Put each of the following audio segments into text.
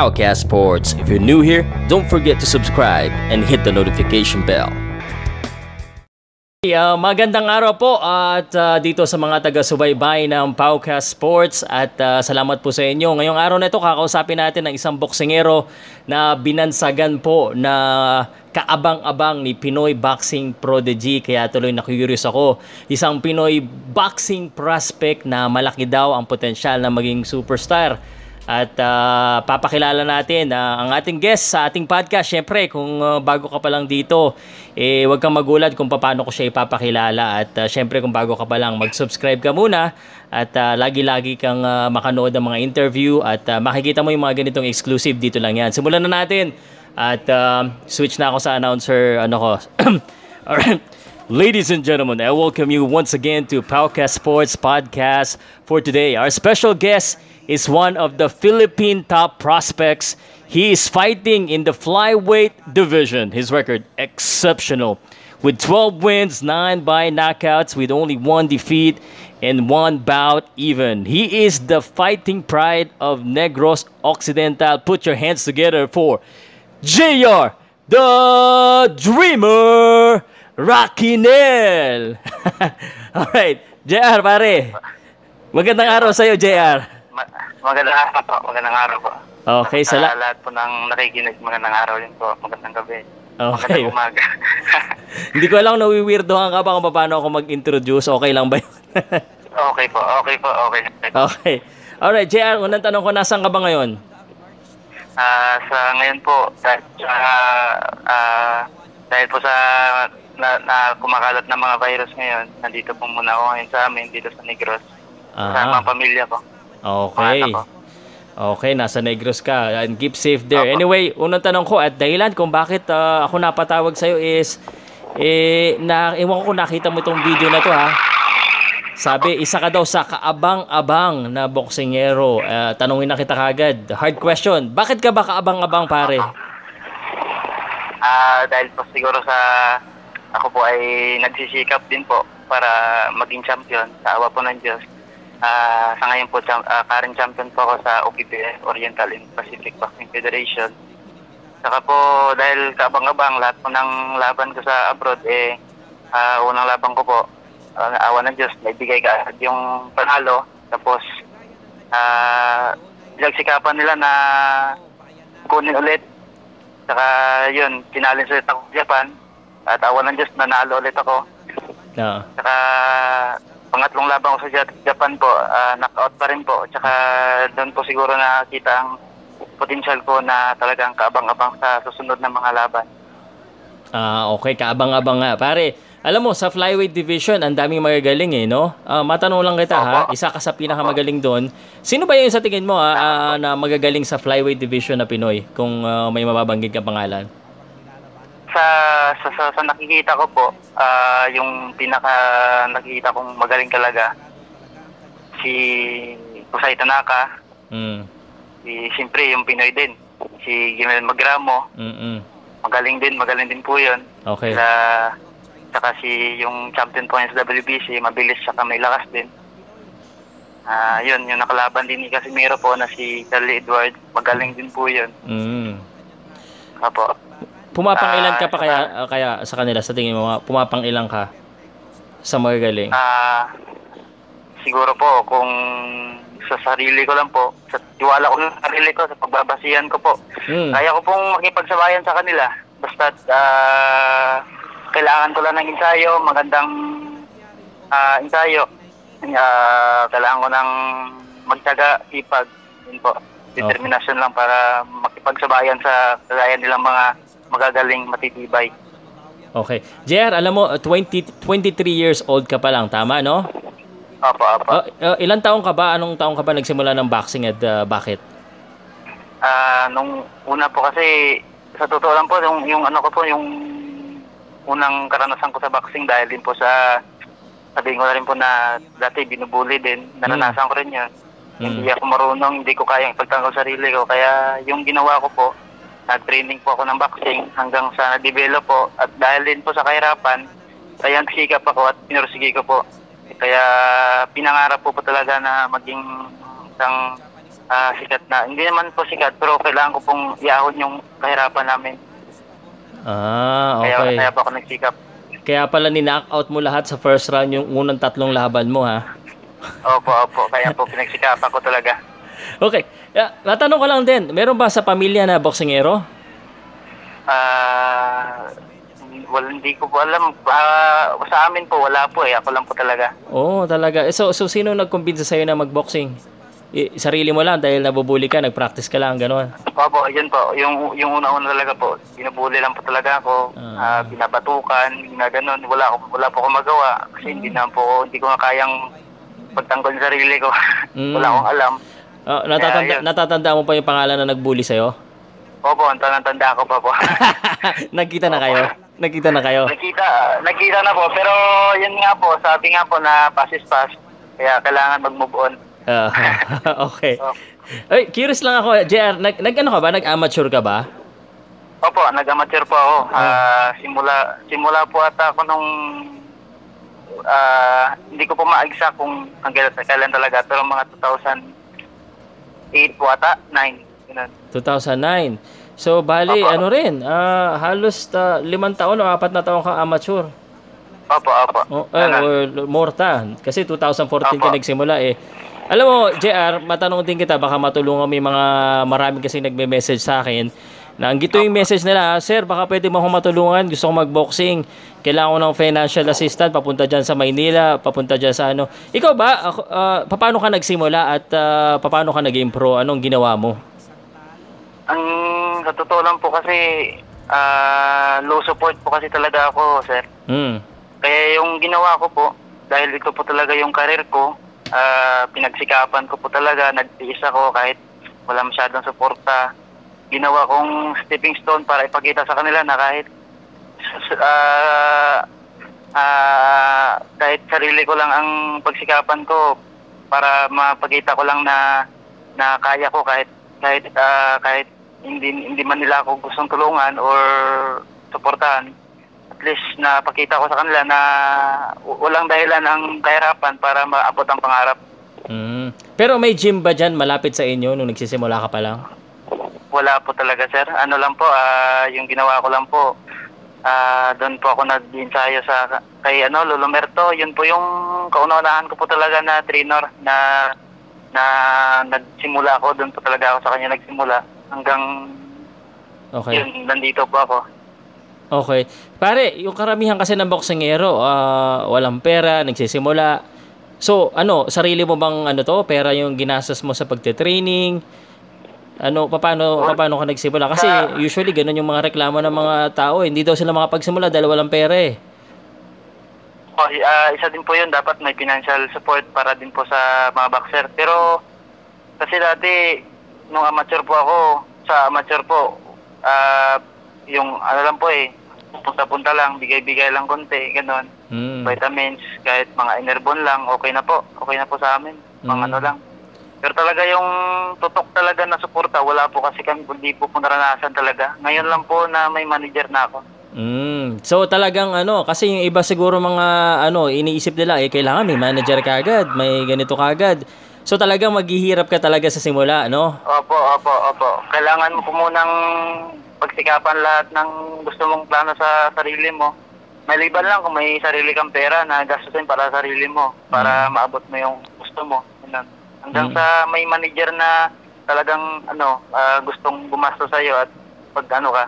Powercast Sports. If you're new here, don't forget to subscribe and hit the notification bell. Uh, magandang araw po at uh, dito sa mga taga-subaybay ng Paucast Sports at uh, salamat po sa inyo. Ngayong araw na ito kakausapin natin ng isang boksingero na binansagan po na kaabang-abang ni Pinoy Boxing Prodigy kaya tuloy na curious ako. Isang Pinoy boxing prospect na malaki daw ang potensyal na maging superstar. At uh, papakilala natin uh, ang ating guest sa ating podcast. Siyempre, kung uh, bago ka pa lang dito, eh, huwag kang magulat kung paano ko siya ipapakilala. At uh, siyempre, kung bago ka pa lang, mag-subscribe ka muna. At uh, lagi-lagi kang uh, makanood ng mga interview. At uh, makikita mo yung mga ganitong exclusive dito lang yan. Simulan na natin. At uh, switch na ako sa announcer. Ano ko? Alright. Ladies and gentlemen, I welcome you once again to Paucast Sports Podcast for today. Our special guest is one of the Philippine top prospects. He is fighting in the flyweight division. His record exceptional. With 12 wins, 9 by knockouts, with only one defeat and one bout even. He is the fighting pride of Negros Occidental. Put your hands together for JR, the Dreamer, Rakinel. All right, JR, pare. Magandang araw sa'yo, JR. Magandang araw po. Magandang araw po. Okay, sa la- lahat po ng nakikinig, magandang araw din po. Magandang gabi. Okay. Magandang umaga. Hindi ko alam nawiwirdohan ka ba kung paano ako mag-introduce. Okay lang ba yun? okay po. Okay po. Okay. okay. Alright, JR, unang tanong ko, nasaan ka ba ngayon? Uh, sa ngayon po, dahil, uh, uh, dahil po sa na, na kumakalat na mga virus ngayon, nandito po muna ako ngayon sa amin, dito sa Negros. Aha. Sa mga pamilya ko. Okay. Okay, nasa Negros ka. And keep safe there. Anyway, unang tanong ko at dahilan kung bakit uh, ako napatawag sa'yo is eh, na, ewan ko kung nakita mo itong video na to ha. Sabi, isa ka daw sa kaabang-abang na boksingero. Uh, tanungin na kita kagad. Hard question. Bakit ka ba kaabang-abang pare? Ah, uh, dahil po siguro sa ako po ay nagsisikap din po para maging champion sa awa po ng Diyos. Uh, sa ngayon po, cham- uh, current champion po ako sa OPPF, Oriental and Pacific Boxing Federation. Saka po, dahil kabang-abang, lahat po ng laban ko sa abroad, eh, uh, unang laban ko po, uh, awa ng Diyos, naibigay ka agad yung panalo. Tapos, uh, pinagsikapan nila na kunin ulit. Saka, yun, pinalin ulit ako Japan. At awa ng Diyos, nanalo ulit ako. No. Saka, pangatlong laban ko sa Japan po, uh, knockout pa rin po. Tsaka doon po siguro nakita ang potential ko na talagang kaabang-abang sa susunod na mga laban. Ah, uh, okay, kaabang-abang nga. Pare, alam mo, sa flyweight division, ang daming magagaling eh, no? Uh, matanong lang kita ha, isa ka sa pinakamagaling doon. Sino ba yung sa tingin mo ha, uh, na magagaling sa flyweight division na Pinoy, kung uh, may mababanggit ka pangalan? sa, sa, sa, sa nakikita ko po, uh, yung pinaka nakikita kong magaling talaga, si Kusay Tanaka, mm. si, siyempre yung Pinoy din, si Gimel Magramo, Mm-mm. magaling din, magaling din po yun. Okay. Sa, saka si yung champion po sa WBC, mabilis saka may lakas din. Ah, uh, yun, yung nakalaban din ni Casimiro po na si Charlie Edward, magaling din po yun. Mm. Apo. Pumapangilan ka pa kaya uh, kaya sa kanila sa tingin mo pumapangilan ka sa magagaling? Ah uh, siguro po kung sa sarili ko lang po, sa tiwala ko sa sarili ko, sa pagbabasihan ko po. Hmm. Kaya ko pong makipagsabayan sa kanila. Basta uh, kailangan ko lang ng ensayo, magandang uh, ensayo. Uh, kailangan ko ng magtaga, ipag, yun po. Determinasyon okay. lang para makipagsabayan sa kagaya nilang mga magagaling, matitibay. Okay. JR, alam mo, 20, 23 years old ka pa lang, tama, no? Opo, opo. Uh, uh, ilang taong ka ba? Anong taong ka ba nagsimula ng boxing at uh, bakit? Uh, nung una po kasi sa totoo lang po yung yung ano ko po yung unang karanasan ko sa boxing dahil din po sa sabihin ko na rin po na dati binubuli din. Naranasan mm. ko rin 'yan. Mm. Hindi ako marunong, hindi ko kayang ipagtanggol sarili ko. Kaya yung ginawa ko po, nag-training po ako ng boxing hanggang sa na-develop po. At dahil din po sa kahirapan, kaya nagsikap ako at pinursige ko po. Kaya pinangarap po po talaga na maging isang ah, sikat na. Hindi naman po sikat, pero kailangan ko pong iahon yung kahirapan namin. Ah, Kaya, okay. kaya po ako nagsikap. Kaya pala ni-knock out mo lahat sa first round yung unang tatlong laban mo, ha? Opo, opo. Kaya po pinagsikapan ko talaga. Okay. Yeah, natanong ko lang din, meron ba sa pamilya na boksingero? Ah, wala, hindi ko po alam. Ah, sa amin po, wala po eh. Ako lang po talaga. Oo, talaga. Eh, So, so sino nagkumbinsa sa'yo na magboxing? I- sarili mo lang dahil nabubuli ka, nag-practice ka lang, gano'n. Opo, yun po. Yung, yung una-una talaga po. Binubuli lang po talaga ako. Ah. Ah, binabatukan, ginaganon. Wala, ako, wala po ako magawa. Kasi hindi na po, hindi ko nga kayang pagtanggol sa sarili ko. Mm. wala akong alam. Oh, natatanda, Kaya, natatanda mo pa yung pangalan na nagbully sa'yo? Opo, ang tanatanda ko pa po. nagkita na kayo? Nagkita na kayo? Nakita, nakita na po. Pero yun nga po, sabi nga po na pass is pass. Kaya kailangan mag-move on. Ah, okay. So, Ay, curious lang ako, JR, nag, nag ano ka ba? Nag-amateur ka ba? opo, nag-amateur po ako. Ah. ah, simula, simula po ata ako nung ah, hindi ko po ma-exact kung hanggang kailan talaga. Pero mga 2000, 8 wata, 9. 2009. So, bali, opo. ano rin, uh, halos uh, limang taon o apat na taon kang amateur. Opo, opo. Oh, eh, ano? more ta. Kasi 2014 opo. ka nagsimula eh. Alam mo, JR, matanong din kita, baka matulungan may mga marami kasi nagme-message sa akin na ang gito yung message nila, "Ah, Sir, baka pwede mo akong matulungan, gusto ko mag-boxing, kailangan ko ng financial assistant, papunta dyan sa Maynila, papunta dyan sa ano. Ikaw ba, ako, ah, paano ka nagsimula at ah, paano ka naging pro? Anong ginawa mo? Ang sa totoo lang po kasi ah, low support po kasi talaga ako, sir. Hmm. Kaya yung ginawa ko po, dahil ito po talaga yung karir ko, ah, pinagsikapan ko po talaga, nagtiis ako kahit wala masyadong suporta. Ginawa kong stepping stone para ipakita sa kanila na kahit ah, ah, kahit sarili ko lang ang pagsikapan ko para mapakita ko lang na na kaya ko kahit kahit ah, kahit hindi hindi man nila ako gustong tulungan or suportahan at least napakita ko sa kanila na walang dahilan ang kahirapan para maabot ang pangarap. Hmm. Pero may gym ba dyan malapit sa inyo nung nagsisimula ka pa lang? Wala po talaga sir. Ano lang po, ah, yung ginawa ko lang po, ah, doon po ako nag-ensayo sa kay ano, Lolo Merto. Yun po yung kaunahan ko po talaga na trainer na na nagsimula ako, doon po talaga ako sa kanya nagsimula hanggang Okay. yun, nandito po ako. Okay. Pare, yung karamihan kasi ng boksingero, ah, walang pera, nagsisimula. So, ano, sarili mo bang ano to, pera yung ginastos mo sa pagte-training? Ano, paano, paano ka nagsimula? Kasi usually ganun yung mga reklamo ng mga tao. eh. Hindi daw sila makapagsimula dahil walang pera eh. Oh, ah, isa din po yun, dapat may financial support para din po sa mga boxer. Pero, kasi dati, nung amateur po ako, sa amateur po, ah, yung ano lang po eh, punta-punta lang, bigay-bigay lang konti, ganun. Hmm. Vitamins, kahit mga enerbon lang, okay na po. Okay na po sa amin. Mga Mm. ano lang. Pero talaga yung tutok wala po kasi kami, hindi po po naranasan talaga. Ngayon lang po na may manager na ako. Mm. So talagang ano, kasi yung iba siguro mga ano, iniisip nila eh kailangan may manager ka agad, may ganito ka agad. So talagang maghihirap ka talaga sa simula, no? Opo, opo, opo. Kailangan mo po munang pagsikapan lahat ng gusto mong plano sa sarili mo. Maliban lang kung may sarili kang pera na gastusin para sa sarili mo, para maabot mo yung gusto mo. Ganun. Hanggang Mm. sa may manager na talagang ano, ah, gustong gumasto sa iyo at pag ano ka,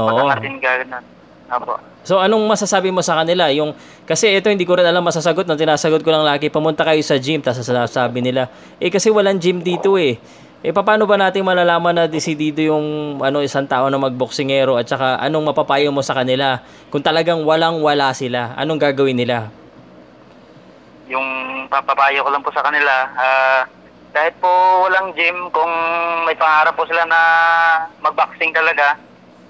Oo. pag-angatin ka ganun. Opo. So anong masasabi mo sa kanila? Yung kasi ito hindi ko rin alam masasagot, na tinasagot ko lang lagi, pumunta kayo sa gym, tapos sasabi nila, eh kasi walang gym dito eh. Eh paano ba natin malalaman na desidido yung ano isang tao na magboksingero at saka anong mapapayo mo sa kanila kung talagang walang wala sila? Anong gagawin nila? yung papapayo ko lang po sa kanila, ah, kahit po walang gym, kung may pangarap po sila na mag-boxing talaga,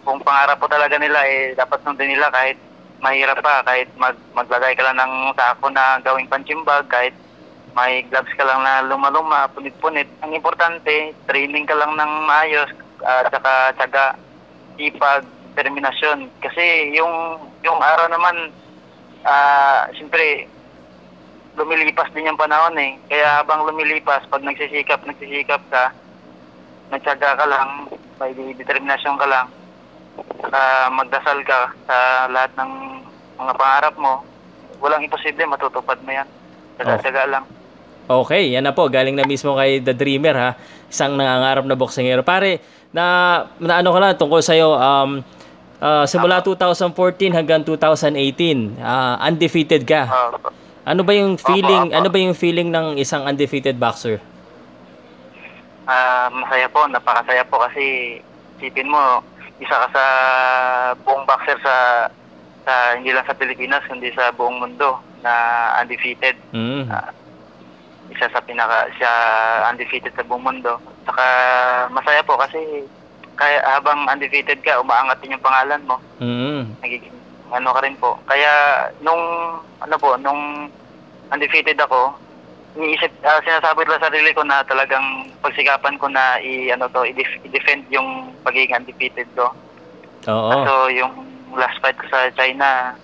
kung pangarap po talaga nila, eh, dapat sundin nila kahit mahirap pa, kahit mag maglagay ka lang ng sako na gawing panchimbag, kahit may gloves ka lang na luma-luma, punit-punit. Ang importante, training ka lang ng maayos, at saka tsaga, ipag, determinasyon. Kasi yung yung araw naman, ah, siyempre, lumilipas din yung panahon eh. Kaya habang lumilipas, pag nagsisikap, nagsisikap ka, nagtsaga ka lang, may determinasyon ka lang, saka magdasal ka sa lahat ng mga pangarap mo, walang imposible, matutupad mo yan. Tsaga-tsaga lang. Okay, yan na po. Galing na mismo kay The Dreamer ha. Isang nangangarap na boksingero. Pare, na, na ano ka lang tungkol sa'yo, um, uh, simula 2014 hanggang 2018, uh, undefeated ka. Ah, Ano ba yung feeling, Opo, opo. ano ba yung feeling ng isang undefeated boxer? Ah, masaya po, napakasaya po kasi isipin mo, isa ka sa buong boxer sa sa hindi lang sa Pilipinas kundi sa buong mundo na undefeated. Mm. Ah, isa sa pinaka siya undefeated sa buong mundo. Saka masaya po kasi kaya habang undefeated ka, umaangat din yung pangalan mo. Mm. Nagiging ano ka rin po. Kaya nung ano po, nung undefeated ako, iniisip ah, sinasabi ko sa sarili ko na talagang pagsikapan ko na i ano to, i-def- i-defend yung pagiging undefeated ko. Oo. So yung last fight ko sa China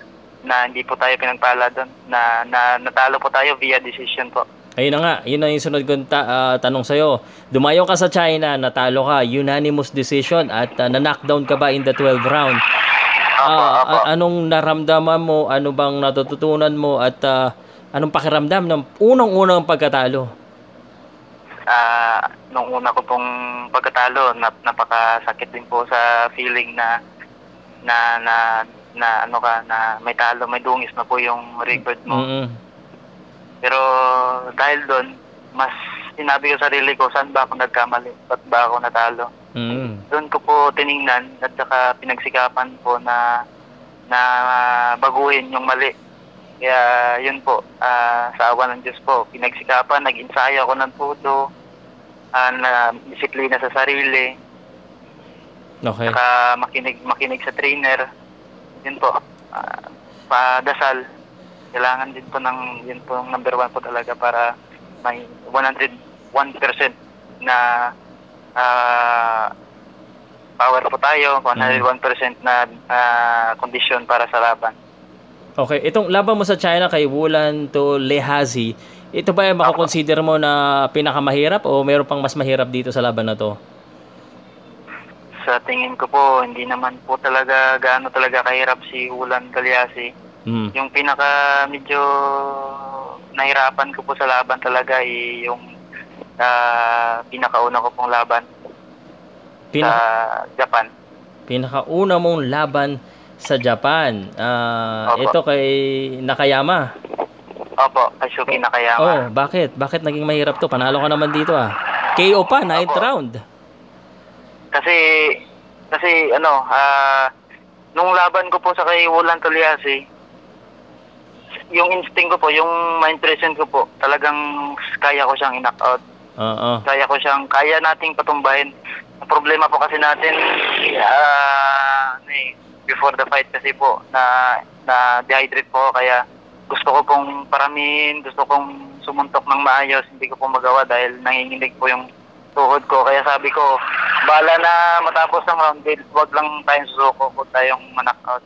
na hindi po tayo pinagpala doon na, na natalo po tayo via decision po. Ayun na nga, yun na yung sunod kong ta- ah, tanong sa'yo. Dumayo ka sa China, natalo ka, unanimous decision at ah, na-knockdown ka ba in the 12th round? Opo, Ah, opo. a- anong naramdaman mo, ano bang natututunan mo at ah, anong pakiramdam ng unang-unang pagkatalo? Ah, nung una ko pong pagkatalo, nap napakasakit din po sa feeling na na na na ano ka na may talo, may dungis na po yung record mo. Mm-mm. Pero dahil doon, mas sinabi ko sa sarili ko, saan ba ako nagkamali? Ba't ba ako natalo? Mm. Doon ko po tiningnan at saka pinagsikapan po na na baguhin yung mali. Kaya yun po, ah, sa awa ng Diyos po, pinagsikapan, nag-ensayo ako ng todo, ah, na disiplina sa sarili, Okay. saka makinig, makinig sa trainer. Yun po, ah, padasal. Kailangan din po ng, yun po number one po talaga para may 101% na ah, power po tayo, 101% na ah, condition para sa laban. Okay, itong laban mo sa China kay Wulan to Lehazi, ito ba ay makukonsider mo na pinakamahirap o meron pang mas mahirap dito sa laban na to? Sa tingin ko po, hindi naman po talaga gaano talaga kahirap si Ulan Galiasi. Mm. Yung pinaka medyo nahirapan ko po sa laban talaga ay yung ah, pinakauna ko pong laban sa Pinaka, Japan. pinakauna mong laban sa Japan. Ah, Opo. ito kay Nakayama. Opo, kay Shuki Nakayama. Oh, bakit? Bakit naging mahirap to? Panalo ka naman dito ah. KO pa, ninth Opo. round. Kasi, kasi ano, ah, nung laban ko po sa kay Wulan Toliasi, yung instinct ko po, yung mind present ko po, talagang kaya ko siyang i-knock out. Oo. Kaya ko siyang, kaya nating patumbahin. Ang problema po kasi natin, ah, ano eh, before the fight kasi po, na, na dehydrate po ako, kaya gusto ko pong paramihin, gusto kong sumuntok ng maayos, hindi ko po magawa dahil nanginginig po yung tuhod ko. Kaya sabi ko, bala na matapos ng round, wag lang tayong susuko, huwag tayong manakaut.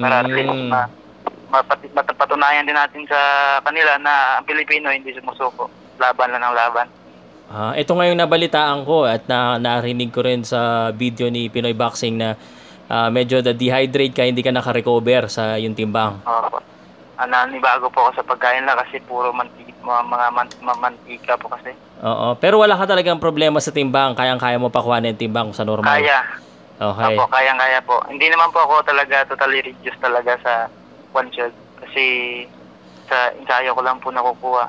Para at least Mm. ma, mapati, matapatunayan din natin sa kanila na ang Pilipino hindi sumusuko. Laban lang ng laban. Ah, ito ngayong nabalitaan ko at na, narinig ko rin sa video ni Pinoy Boxing na ah, medyo na dehydrate ka, hindi ka naka-recover sa yung timbang. Opo. Uh, nanibago po ako sa pagkain lang kasi puro mantika, mga, mga man, mantika po kasi. Oo. Pero wala ka talagang problema sa timbang. Kayang-kaya mo pa kuhanin yung timbang sa normal. Kaya. Okay. Opo, kayang-kaya po. Hindi naman po ako talaga totally reduced talaga sa one shot kasi sa ensayo ko lang po nakukuha.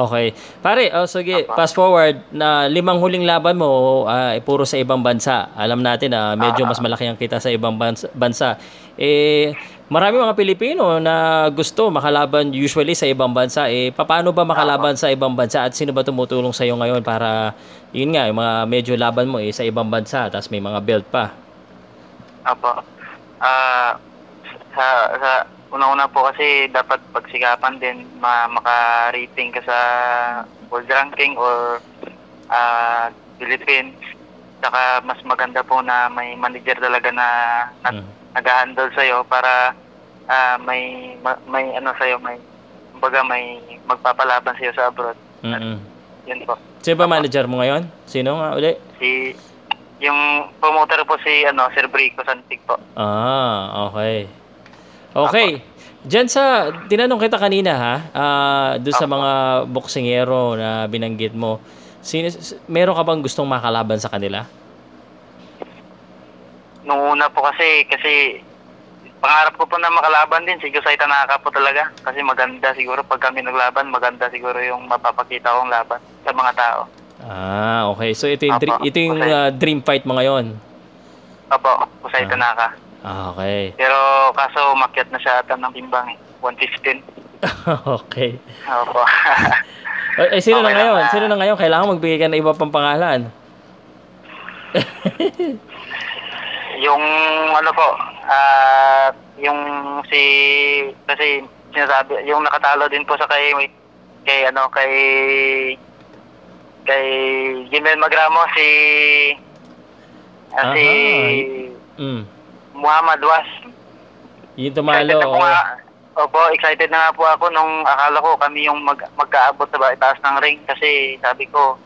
Okay. Pare, oh, sige, Apa. fast forward na limang huling laban mo ah, eh, puro sa ibang bansa. Alam natin na medyo mas malaki ang kita sa ibang bansa. bansa. Eh, marami mga Pilipino na gusto makalaban usually sa ibang bansa. Eh, paano ba makalaban sa ibang bansa at sino ba tumutulong sa iyo ngayon para yun nga, yung mga medyo laban mo eh sa ibang bansa tapos may mga belt pa. Opo. Ah, sa, sa una-una po kasi dapat pagsikapan din ma maka-rating ka sa world ranking or ah Philippines. Saka mas maganda po na may manager talaga na, na Mm. nag-handle sa'yo para ah, may ma- may ano sa'yo may kumbaga may magpapalaban sa'yo sa abroad. Mm-mm. Yun po. Sino ba manager mo ngayon? Sino nga uli? Si, yung promoter po si, ano, Sir Brico Santig po. Ah, okay. Okay. Diyan sa, tinanong kita kanina ha, ah doon sa Apo. mga boksingero na binanggit mo, sino, meron ka bang gustong makalaban sa kanila? Nung una po kasi, kasi pangarap ko po na makalaban din si Josay Tanaka po talaga. Kasi maganda siguro pag kami naglaban, maganda siguro yung mapapakita kong laban sa mga tao. Ah, okay. So ito yung, Apo, ito yung ah, dream fight mo ngayon. Opo, Josay Ah. Tanaka. Ah, okay. Pero kaso umakyat na siya ata ng timbang eh. 115. okay. Opo. Eh, eh, sino na Okay lang, ngayon? ah. Sino na ngayon? Kailangan magbigay ka ng iba pang pangalan. yung ano po, ah yung si kasi sinasabi yung nakatalo din po sa kay kay ano kay kay Jimel Magramo si ah, si. Mm. Muhammad Was. Yung Excited tumalo. na po oo. nga. Opo, excited na nga po ako nung akala ko kami yung mag, magkaabot sa ba- taas ng ring kasi sabi ko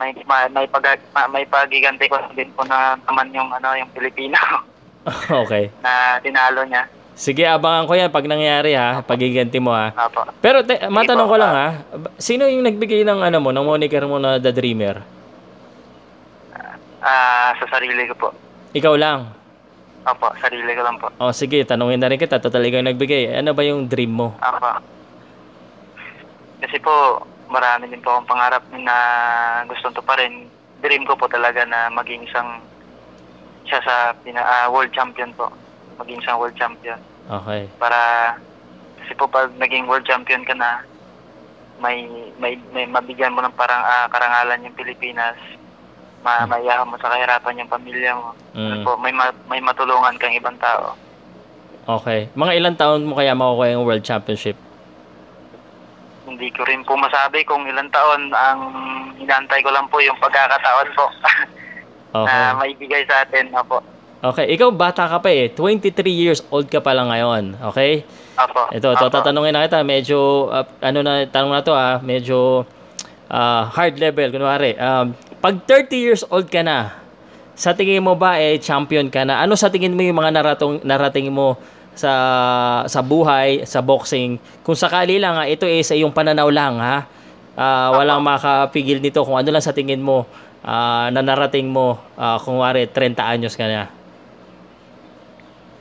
may may, may, pag, may pagiganti ko din po na naman yung ano yung Pilipino okay. na tinalo niya. Sige, abangan ko yan pag nangyari ha. Pagiganti mo ha. Opo. Pero te, matanong ko lang ha. Sino yung nagbigay ng ano mo, ng moniker mo na The Dreamer? Ah, sa sarili ko po. Ikaw lang. Opo, sarili ko lang po. O sige, tanungin na rin kita. Total ikaw yung nagbigay. Ano ba yung dream mo? Opo. Kasi po, marami din po akong pangarap na gustong to pa rin. Dream ko po talaga na maging isang siya sa pina, ah, world champion po. Maging isang world champion. Okay. Para kasi po pag naging world champion ka na, may may may mabigyan mo ng parang ah, karangalan yung Pilipinas. Ma maiyahan mo sa kahirapan yung pamilya mo. Mm. Po, may ma- may matulungan kang ibang tao. Okay. Mga ilang taon mo kaya makukuha yung World Championship? Hindi ko rin po masabi kung ilang taon ang inantay ko lang po yung pagkakataon po Okay. na maibigay sa atin. Opo. Okay. Ikaw bata ka pa eh. 23 years old ka pa lang ngayon. Okay? Opo. Ito, ito Opo. tatanungin na kita. Medyo, ah, ano na, tanong na to ah. Medyo ah, hard level. Kunwari, um, pag 30 years old ka na, sa tingin mo ba eh champion ka na? Ano sa tingin mo yung mga naratong, narating mo sa sa buhay, sa boxing? Kung sakali lang ha, ito is sa iyong pananaw lang ha. Ah, walang makapigil nito kung ano lang sa tingin mo ah, na narating mo ah, kung wari 30 anyos ka na.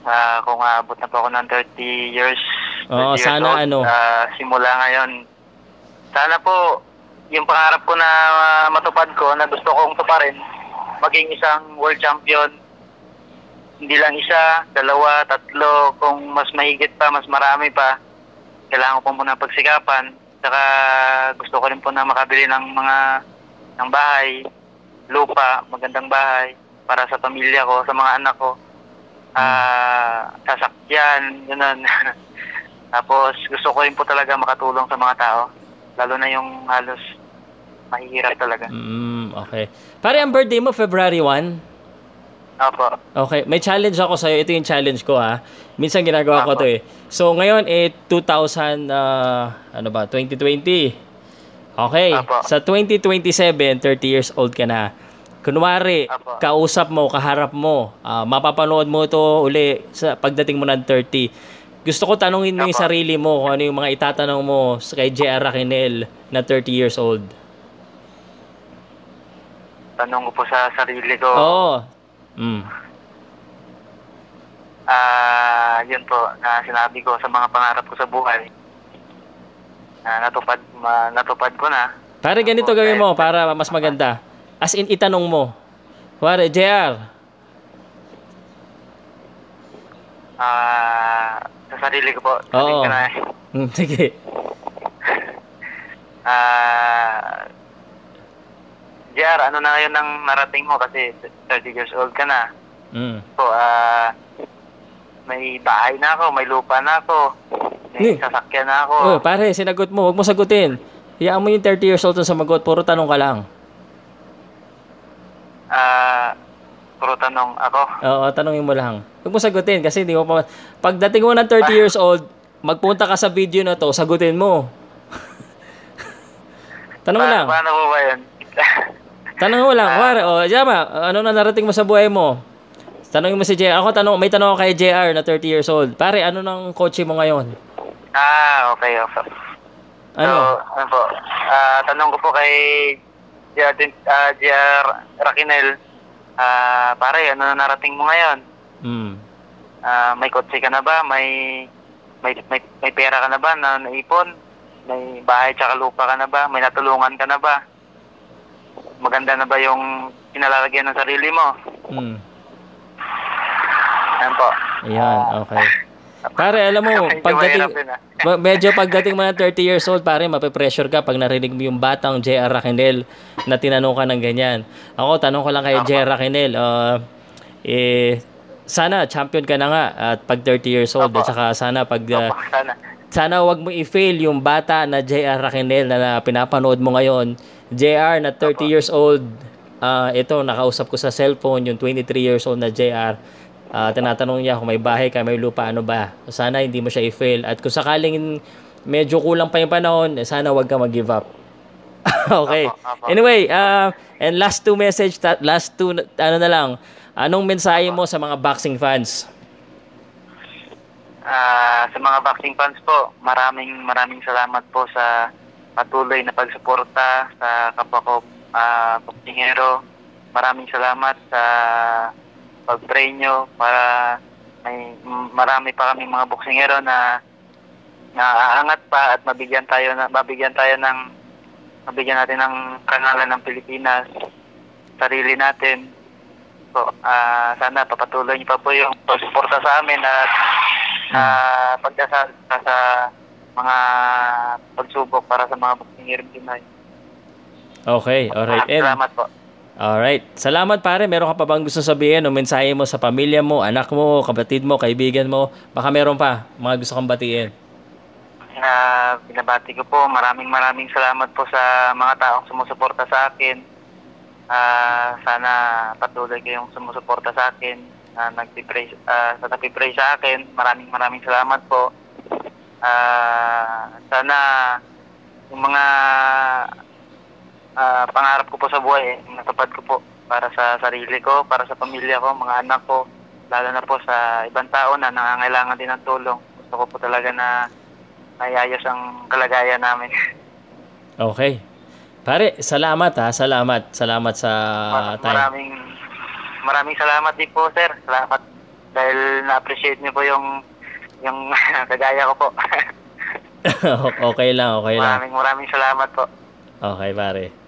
Ah, kung aabot na po ako ng 30 years, 30 Oo, years sana old, ano. ah, simula ngayon, sana po, yung pangarap ko na ah, matupad ko, na gusto kong tuparin, maging isang world champion, hindi lang isa, dalawa, tatlo, kung mas mahigit pa, mas marami pa, kailangan ko po muna pagsikapan, saka gusto ko rin po na makabili ng mga, ng bahay, lupa, magandang bahay, para sa pamilya ko, sa mga anak ko ah sasakyan, ganun. Tapos gusto ko rin po talaga makatulong sa mga tao. Lalo na yung halos mahihirap talaga. Mm, okay. Pare, ang birthday mo, February 1? Opo. Okay, may challenge ako sa'yo. Ito yung challenge ko ha. Minsan ginagawa ko Apo. to eh. So ngayon eh 2000 ah, ano ba? 2020. Okay. Apo. Sa 2027, 30 years old ka na. Kunwari, Apo. kausap mo, kaharap mo, ah, mapapanood mo to uli sa pagdating mo ng 30. Gusto ko tanungin mo yung sarili mo kung ano yung mga itatanong mo sa kay JR Raquenel na 30 years old. Tanong ko po sa sarili ko. Oo. Mm. Ah, yun po na sinabi ko sa mga pangarap ko sa buhay. Na natupad ma, natupad ko na. Para ganito Opo, gawin mo para mas maganda. As in itanong mo. Pare, JR, Ah, sa sarili ko po. Oo. Ko na. Hmm, sige. Ah, JR, ano na ngayon ang narating mo kasi 30 years old ka na. Mm. So, ah, may bahay na ako, may lupa na ako, may Eh. sasakyan na ako. Oh, pare, sinagot mo. Huwag mo sagutin. Hayaan mo yung 30 years old na sumagot. Puro tanong ka lang. Ah, puro tanong ako. Oo, tanongin mo lang. Huwag mo sagutin kasi di mo pa... Pagdating mo ng 30 years old, magpunta ka sa video na to, sagutin mo. Tanong paano, lang. paano po ba yun? Tanong mo lang. Kuwari, oh, Jama, ano na narating mo sa buhay mo? Tanongin mo si JR. Ako, tanong, may tanong ako kay JR na 30 years old. Pare, ano nang kotse mo ngayon? ah, okay, okay. Ano? So, ano po, ah, tanong ko po kay JR, ah, JR Raquinel, ah, pare, ano na narating mo ngayon? Hmm. Ah, may kotse ka na ba? May, may, may, may pera ka na ba na naipon? May bahay tsaka lupa ka na ba? May natulungan ka na ba? Maganda na ba yung pinalalagyan ng sarili mo? Hmm. Yan po. Ayan, okay. Pare, alam mo, pagdating, ah. medyo pagdating mo ng 30 years old, pare, mape-pressure ka pag narinig mo yung batang JR Raquinel na tinanong ka ng ganyan. Ako, tanong ko lang kay JR Raquinel, uh, eh, sana champion ka na nga at pag 30 years old at saka sana pag uh, sana. sana wag mo i-fail yung bata na JR Raquinel na, na pinapanood mo ngayon. JR na 30 years old, ah, ito, nakausap ko sa cellphone, yung 23 years old na JR. Ah, tinatanong niya kung may bahay ka, may lupa, ano ba. Sana hindi mo siya i-fail. At kung sakaling medyo kulang pa yung panahon, eh, sana wag ka mag-give up. okay. Anyway, ah, and last two message, ta- last two, ano na lang, anong mensahe mo sa mga boxing fans? Ah, sa mga boxing fans po, maraming maraming salamat po sa patuloy na pagsuporta sa kapwa ko boksingero. Maraming salamat sa pag-pray nyo para may marami pa kaming mga boksingero na naaangat pa at mabigyan tayo na mabigyan tayo ng mabigyan natin ng karangalan ng Pilipinas sarili natin po ah sana papatuloy niyo pa po yung pagsuporta sa amin at uh, pagdasal sa, sa mga pagsubok para sa mga boksingero Pinoy. Okay, alright. Maraming And, Salamat po. Alright. Salamat pare. Meron ka pa bang gusto sabihin o mensahe mo sa pamilya mo, anak mo, kapatid mo, kaibigan mo? Baka meron pa mga gusto kang batiin. na binabati ko po. Maraming maraming salamat po sa mga taong sumusuporta sa akin. Ah, sana patuloy kayong sumusuporta sa akin. Uh, nagpipray, ah, sa nagpipray sa akin. Maraming maraming salamat po. Ah, sana yung mga ah, pangarap ko po sa buhay, eh, natupad ko po para sa sarili ko, para sa pamilya ko, mga anak ko, lalo na po sa ibang tao na nangangailangan din ng tulong. Gusto ko po talaga na naiayos ang kalagayan namin. Okay. Pare, salamat ha. Salamat. Salamat sa Mar- time. maraming maraming salamat din po, sir. Salamat dahil na-appreciate niyo po yung yung kagaya ko po. okay lang, okay lang. maraming maraming salamat po. Okay, pare.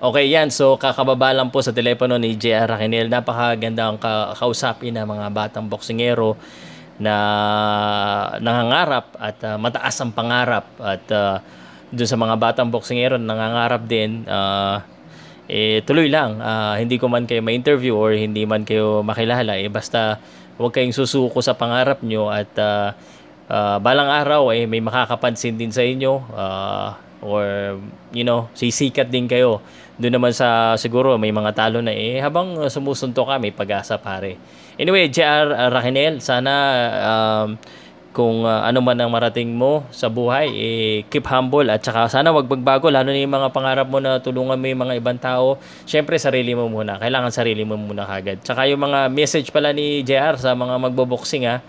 Okay, yan. So, kakababa lang po sa telepono ni JR Raquinel. Napakaganda ang ka- kausapin ng mga batang boksingero na nangangarap at ah, mataas ang pangarap. At uh, doon sa mga batang boksingero na nangangarap din, ah, eh, tuloy lang. Ah, hindi ko man kayo ma-interview or hindi man kayo makilala. Eh, basta huwag kayong susuko sa pangarap nyo at ah, ah, balang araw eh, may makakapansin din sa inyo. ah, or you know, sisikat din kayo. Doon naman sa siguro may mga talo na eh habang sumusunto ka may pag-asa pare. Anyway, JR Raquinel, sana um, kung uh, ano man ang marating mo sa buhay, eh, keep humble at saka sana wag magbago lalo na yung mga pangarap mo na tulungan mo yung mga ibang tao. Syempre sarili mo muna. Kailangan sarili mo muna kagad. Tsaka yung mga message pala ni JR sa mga magbo-boxing ha,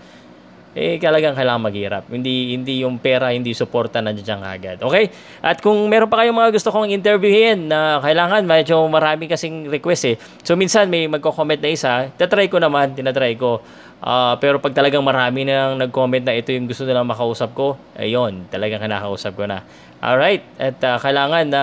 eh talagang kailangan maghirap. Hindi hindi yung pera, hindi suporta nandiyan agad. Okay? At kung meron pa kayong mga gusto kong interviewin na kailangan, medyo marami kasing request eh. So minsan may magko-comment na isa, tatry ko naman, tinatry ko. Ah, pero pag talagang marami nang nag-comment na ito yung gusto nilang makausap ko, ayun, talagang kinakausap ko na. Alright, at ah, kailangan na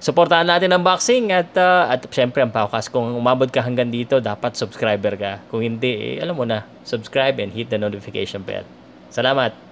suportahan natin ang boxing at ah, at syempre ang podcast. Kung umabot ka hanggang dito, dapat subscriber ka. Kung hindi, eh, alam mo na, subscribe and hit the notification bell. Salamat!